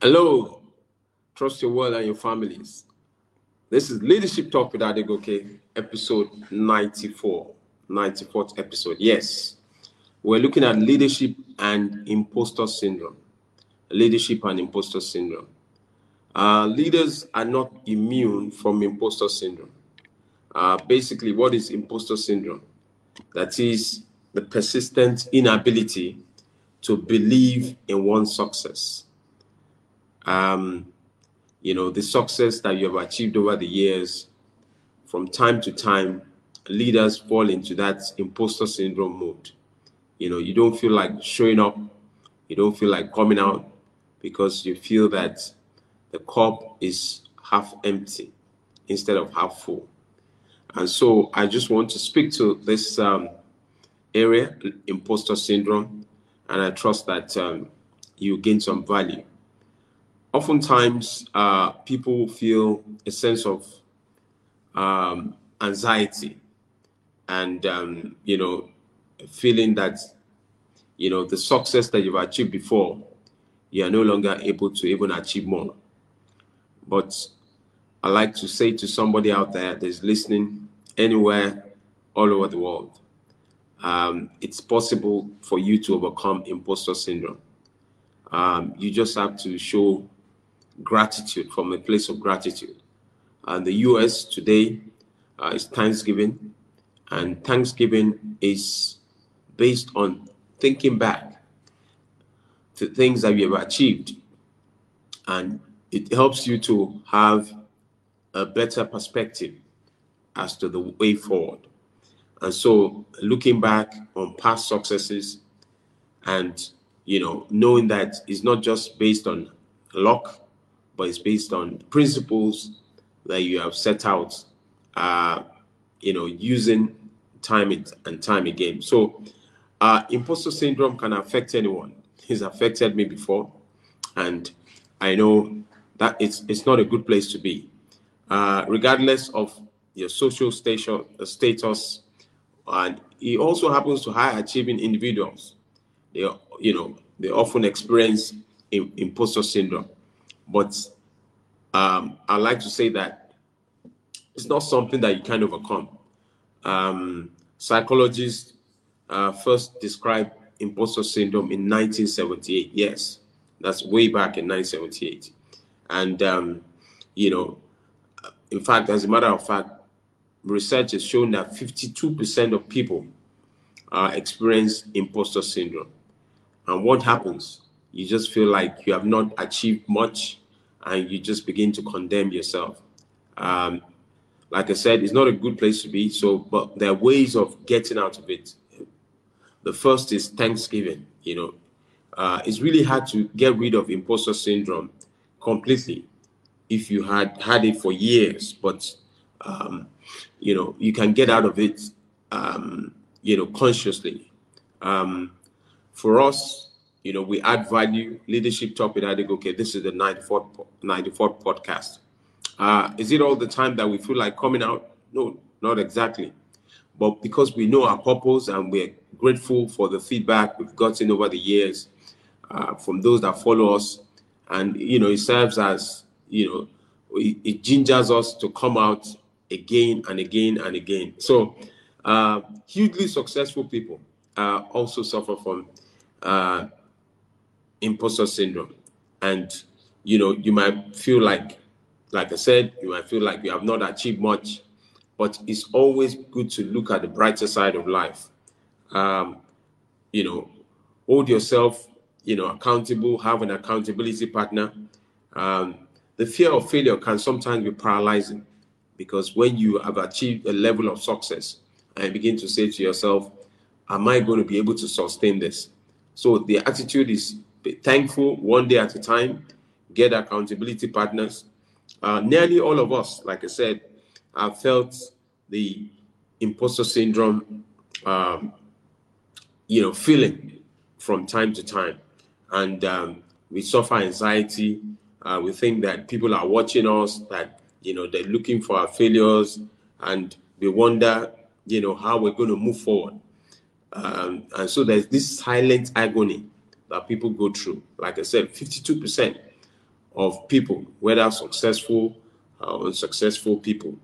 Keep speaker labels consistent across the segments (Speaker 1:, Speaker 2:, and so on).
Speaker 1: Hello, trust your world and your families. This is Leadership Talk with Adegoke, episode 94, 94th episode. Yes, we're looking at leadership and imposter syndrome. Leadership and imposter syndrome. Uh, leaders are not immune from imposter syndrome. Uh, basically, what is imposter syndrome? That is the persistent inability to believe in one's success. Um, you know, the success that you have achieved over the years, from time to time, leaders fall into that imposter syndrome mode. You know, you don't feel like showing up, you don't feel like coming out because you feel that the cup is half empty instead of half full. And so I just want to speak to this um, area, imposter syndrome, and I trust that um, you gain some value. Oftentimes, uh, people feel a sense of um, anxiety and, um, you know, feeling that, you know, the success that you've achieved before, you are no longer able to even achieve more. But I like to say to somebody out there that's listening anywhere, all over the world, um, it's possible for you to overcome imposter syndrome. Um, you just have to show gratitude from a place of gratitude. And the US today uh, is Thanksgiving, and Thanksgiving is based on thinking back to things that you have achieved. And it helps you to have a better perspective as to the way forward. And so looking back on past successes and you know knowing that it's not just based on luck, but it's based on principles that you have set out uh, you know using time and time again. So uh, imposter syndrome can affect anyone. It's affected me before, and I know that it's it's not a good place to be. Uh, regardless of your social station, uh, status, and it also happens to high achieving individuals. They, you know, they often experience imposter syndrome. But um, I like to say that it's not something that you can overcome. Um, psychologists uh, first described imposter syndrome in 1978. Yes, that's way back in 1978. And, um, you know, in fact, as a matter of fact, research has shown that 52% of people uh, experience imposter syndrome. And what happens? You just feel like you have not achieved much and you just begin to condemn yourself. Um, like I said, it's not a good place to be. So, but there are ways of getting out of it. The first is Thanksgiving. You know, uh, it's really hard to get rid of imposter syndrome completely if you had had it for years. But um, you know you can get out of it um, you know consciously um, for us you know we add value. Leadership topic i think okay this is the 94th 94th podcast. Uh, is it all the time that we feel like coming out? No not exactly. But because we know our purpose and we're grateful for the feedback we've gotten over the years uh, from those that follow us and you know it serves as you know it, it gingers us to come out again and again and again. So, uh, hugely successful people uh, also suffer from uh, imposter syndrome. And, you know, you might feel like, like I said, you might feel like you have not achieved much, but it's always good to look at the brighter side of life. Um, you know, hold yourself, you know, accountable, have an accountability partner. Um, the fear of failure can sometimes be paralyzing because when you have achieved a level of success and begin to say to yourself, Am I going to be able to sustain this? So the attitude is thankful one day at a time, get accountability partners. Uh, nearly all of us, like I said, have felt the imposter syndrome, um, you know, feeling from time to time. And um, we suffer anxiety. Uh, we think that people are watching us, that you know, they're looking for our failures and we wonder, you know, how we're going to move forward. Um, and so there's this silent agony that people go through. Like I said, 52% of people, whether successful or unsuccessful people,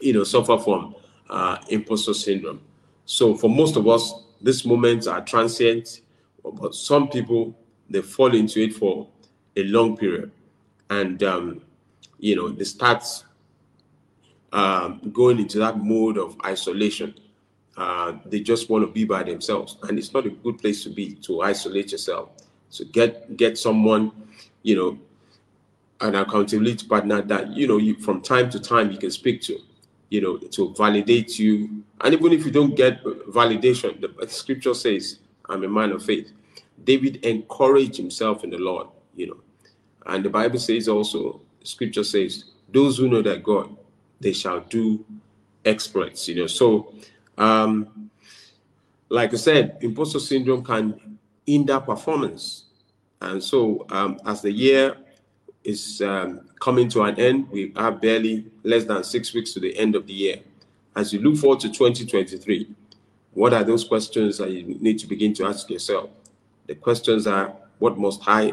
Speaker 1: you know, suffer from uh, imposter syndrome. So for most of us, these moments are transient, but some people they fall into it for a long period, and um, you know they start um, going into that mode of isolation. Uh, they just want to be by themselves, and it's not a good place to be to isolate yourself. So get get someone, you know, an accountability partner that you know you from time to time you can speak to, you know, to validate you. And even if you don't get validation, the scripture says, "I'm a man of faith." David encouraged himself in the Lord, you know, and the Bible says also, Scripture says, "Those who know that God, they shall do exploits." You know, so um, like I said, imposter syndrome can hinder performance, and so um, as the year is um, coming to an end. We are barely less than six weeks to the end of the year. As you look forward to 2023, what are those questions that you need to begin to ask yourself? The questions are what must I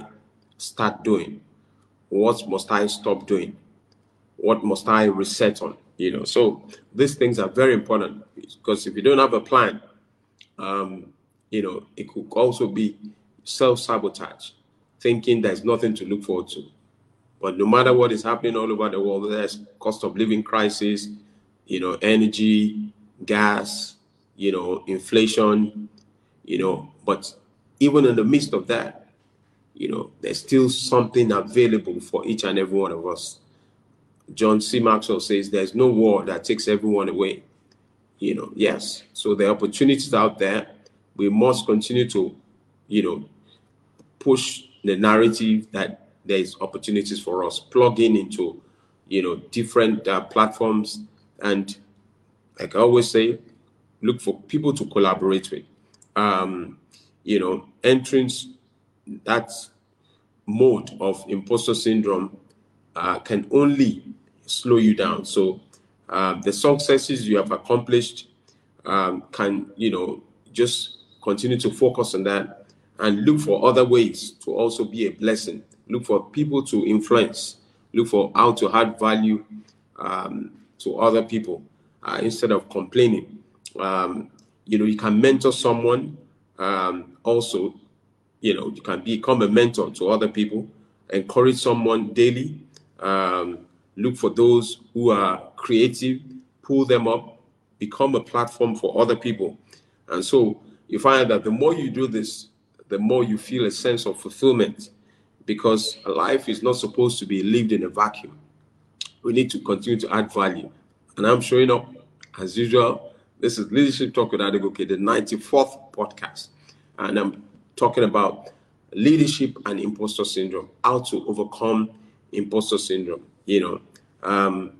Speaker 1: start doing? What must I stop doing? What must I reset on? You know, so these things are very important because if you don't have a plan, um, you know, it could also be self sabotage, thinking there's nothing to look forward to but no matter what is happening all over the world, there's cost of living crisis, you know, energy, gas, you know, inflation, you know, but even in the midst of that, you know, there's still something available for each and every one of us. John C. Maxwell says there's no war that takes everyone away. You know, yes. So the opportunities out there, we must continue to, you know, push the narrative that there's opportunities for us plugging into you know different uh, platforms and like i always say look for people to collaborate with um you know entering that mode of imposter syndrome uh, can only slow you down so um, the successes you have accomplished um, can you know just continue to focus on that and look for other ways to also be a blessing look for people to influence, look for how to add value um, to other people uh, instead of complaining. Um, you know, you can mentor someone. Um, also, you know, you can become a mentor to other people. Encourage someone daily. Um, look for those who are creative. Pull them up. Become a platform for other people. And so you find that the more you do this, the more you feel a sense of fulfillment because life is not supposed to be lived in a vacuum. We need to continue to add value. And I'm showing up as usual. This is Leadership Talk with Adegoke, the 94th podcast. And I'm talking about leadership and imposter syndrome, how to overcome imposter syndrome, you know. Um,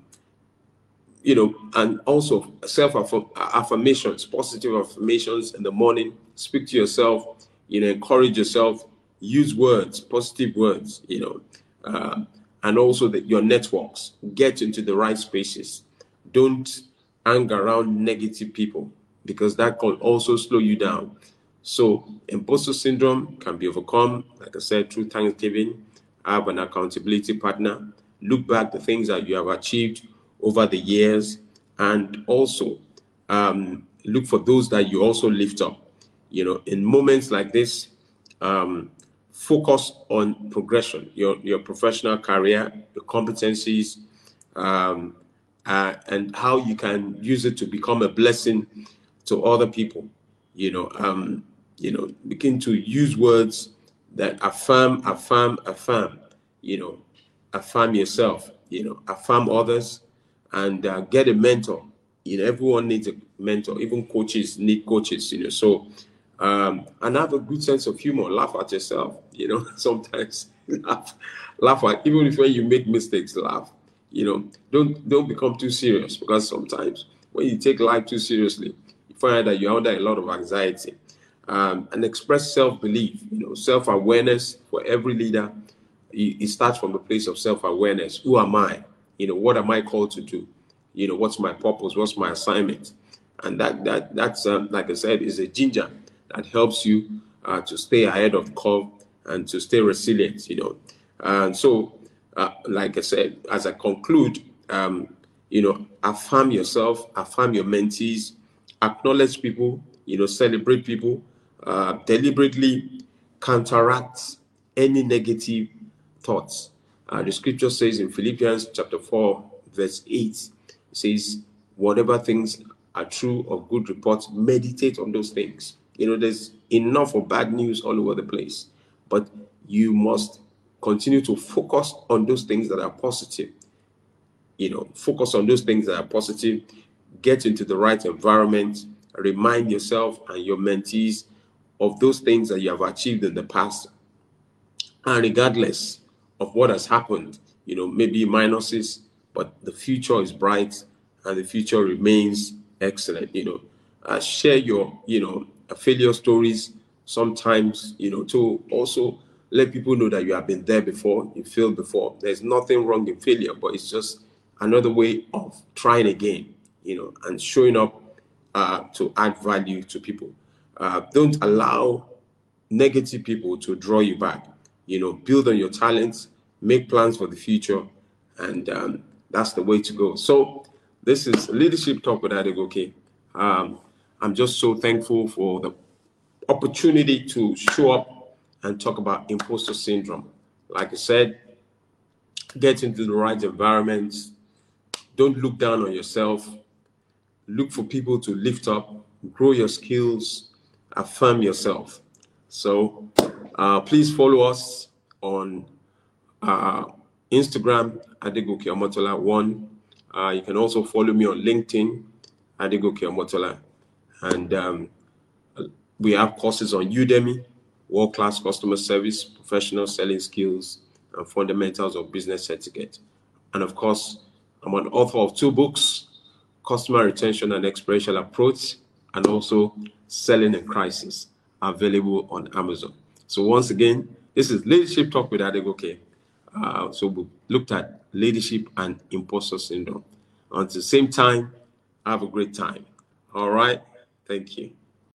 Speaker 1: you know, and also self affirmations, positive affirmations in the morning. Speak to yourself, you know, encourage yourself, use words, positive words, you know, uh, and also that your networks get into the right spaces. Don't hang around negative people because that can also slow you down. So, imposter syndrome can be overcome, like I said, through Thanksgiving. I have an accountability partner. Look back the things that you have achieved over the years, and also um, look for those that you also lift up. You know, in moments like this, um, focus on progression, your, your professional career, your competencies, um, uh, and how you can use it to become a blessing to other people. You know, um, you know, begin to use words that affirm, affirm, affirm. You know, affirm yourself. You know, affirm others, and uh, get a mentor. You know, everyone needs a mentor. Even coaches need coaches. You know, so um, and have a good sense of humor. Laugh at yourself. You know, sometimes laugh, laugh at even if when you make mistakes, laugh. You know, don't don't become too serious because sometimes when you take life too seriously, you find that you're under a lot of anxiety. Um, and express self-belief. You know, self-awareness for every leader. It, starts from a place of self-awareness. Who am I? You know, what am I called to do? You know, what's my purpose? What's my assignment? And that that that's um, like I said, is a ginger that helps you uh, to stay ahead of curve and to stay resilient. You know, And so, uh, like I said, as I conclude, um, you know, affirm yourself, affirm your mentees, acknowledge people, you know, celebrate people, uh, deliberately counteract any negative thoughts. Uh, the scripture says in Philippians chapter 4, verse 8, it says, Whatever things are true of good report, meditate on those things. You know, there's enough of bad news all over the place, but you must continue to focus on those things that are positive. You know, focus on those things that are positive, get into the right environment, remind yourself and your mentees of those things that you have achieved in the past. And regardless of what has happened, you know, maybe minuses, but the future is bright and the future remains excellent. You know, uh, share your, you know, failure stories sometimes, you know, to also let people know that you have been there before, you failed before. There's nothing wrong in failure, but it's just another way of trying again, you know, and showing up uh, to add value to people. Uh, don't allow negative people to draw you back. You know, build on your talents, make plans for the future, and um, that's the way to go. So, this is leadership talk with Adegoke. Um, I'm just so thankful for the opportunity to show up and talk about imposter syndrome. Like I said, get into the right environment. Don't look down on yourself. Look for people to lift up, grow your skills, affirm yourself. So uh, please follow us on uh, Instagram, Adegoke Omotola 1. Uh, you can also follow me on LinkedIn, Adegoke Omotola. And um, we have courses on Udemy, world class customer service, professional selling skills, and fundamentals of business etiquette. And of course, I'm an author of two books Customer Retention and Experiential Approach, and also Selling in Crisis, available on Amazon. So, once again, this is Leadership Talk with Adegoke. Uh, so, we looked at leadership and imposter syndrome. Until the same time, have a great time. All right. Thank you.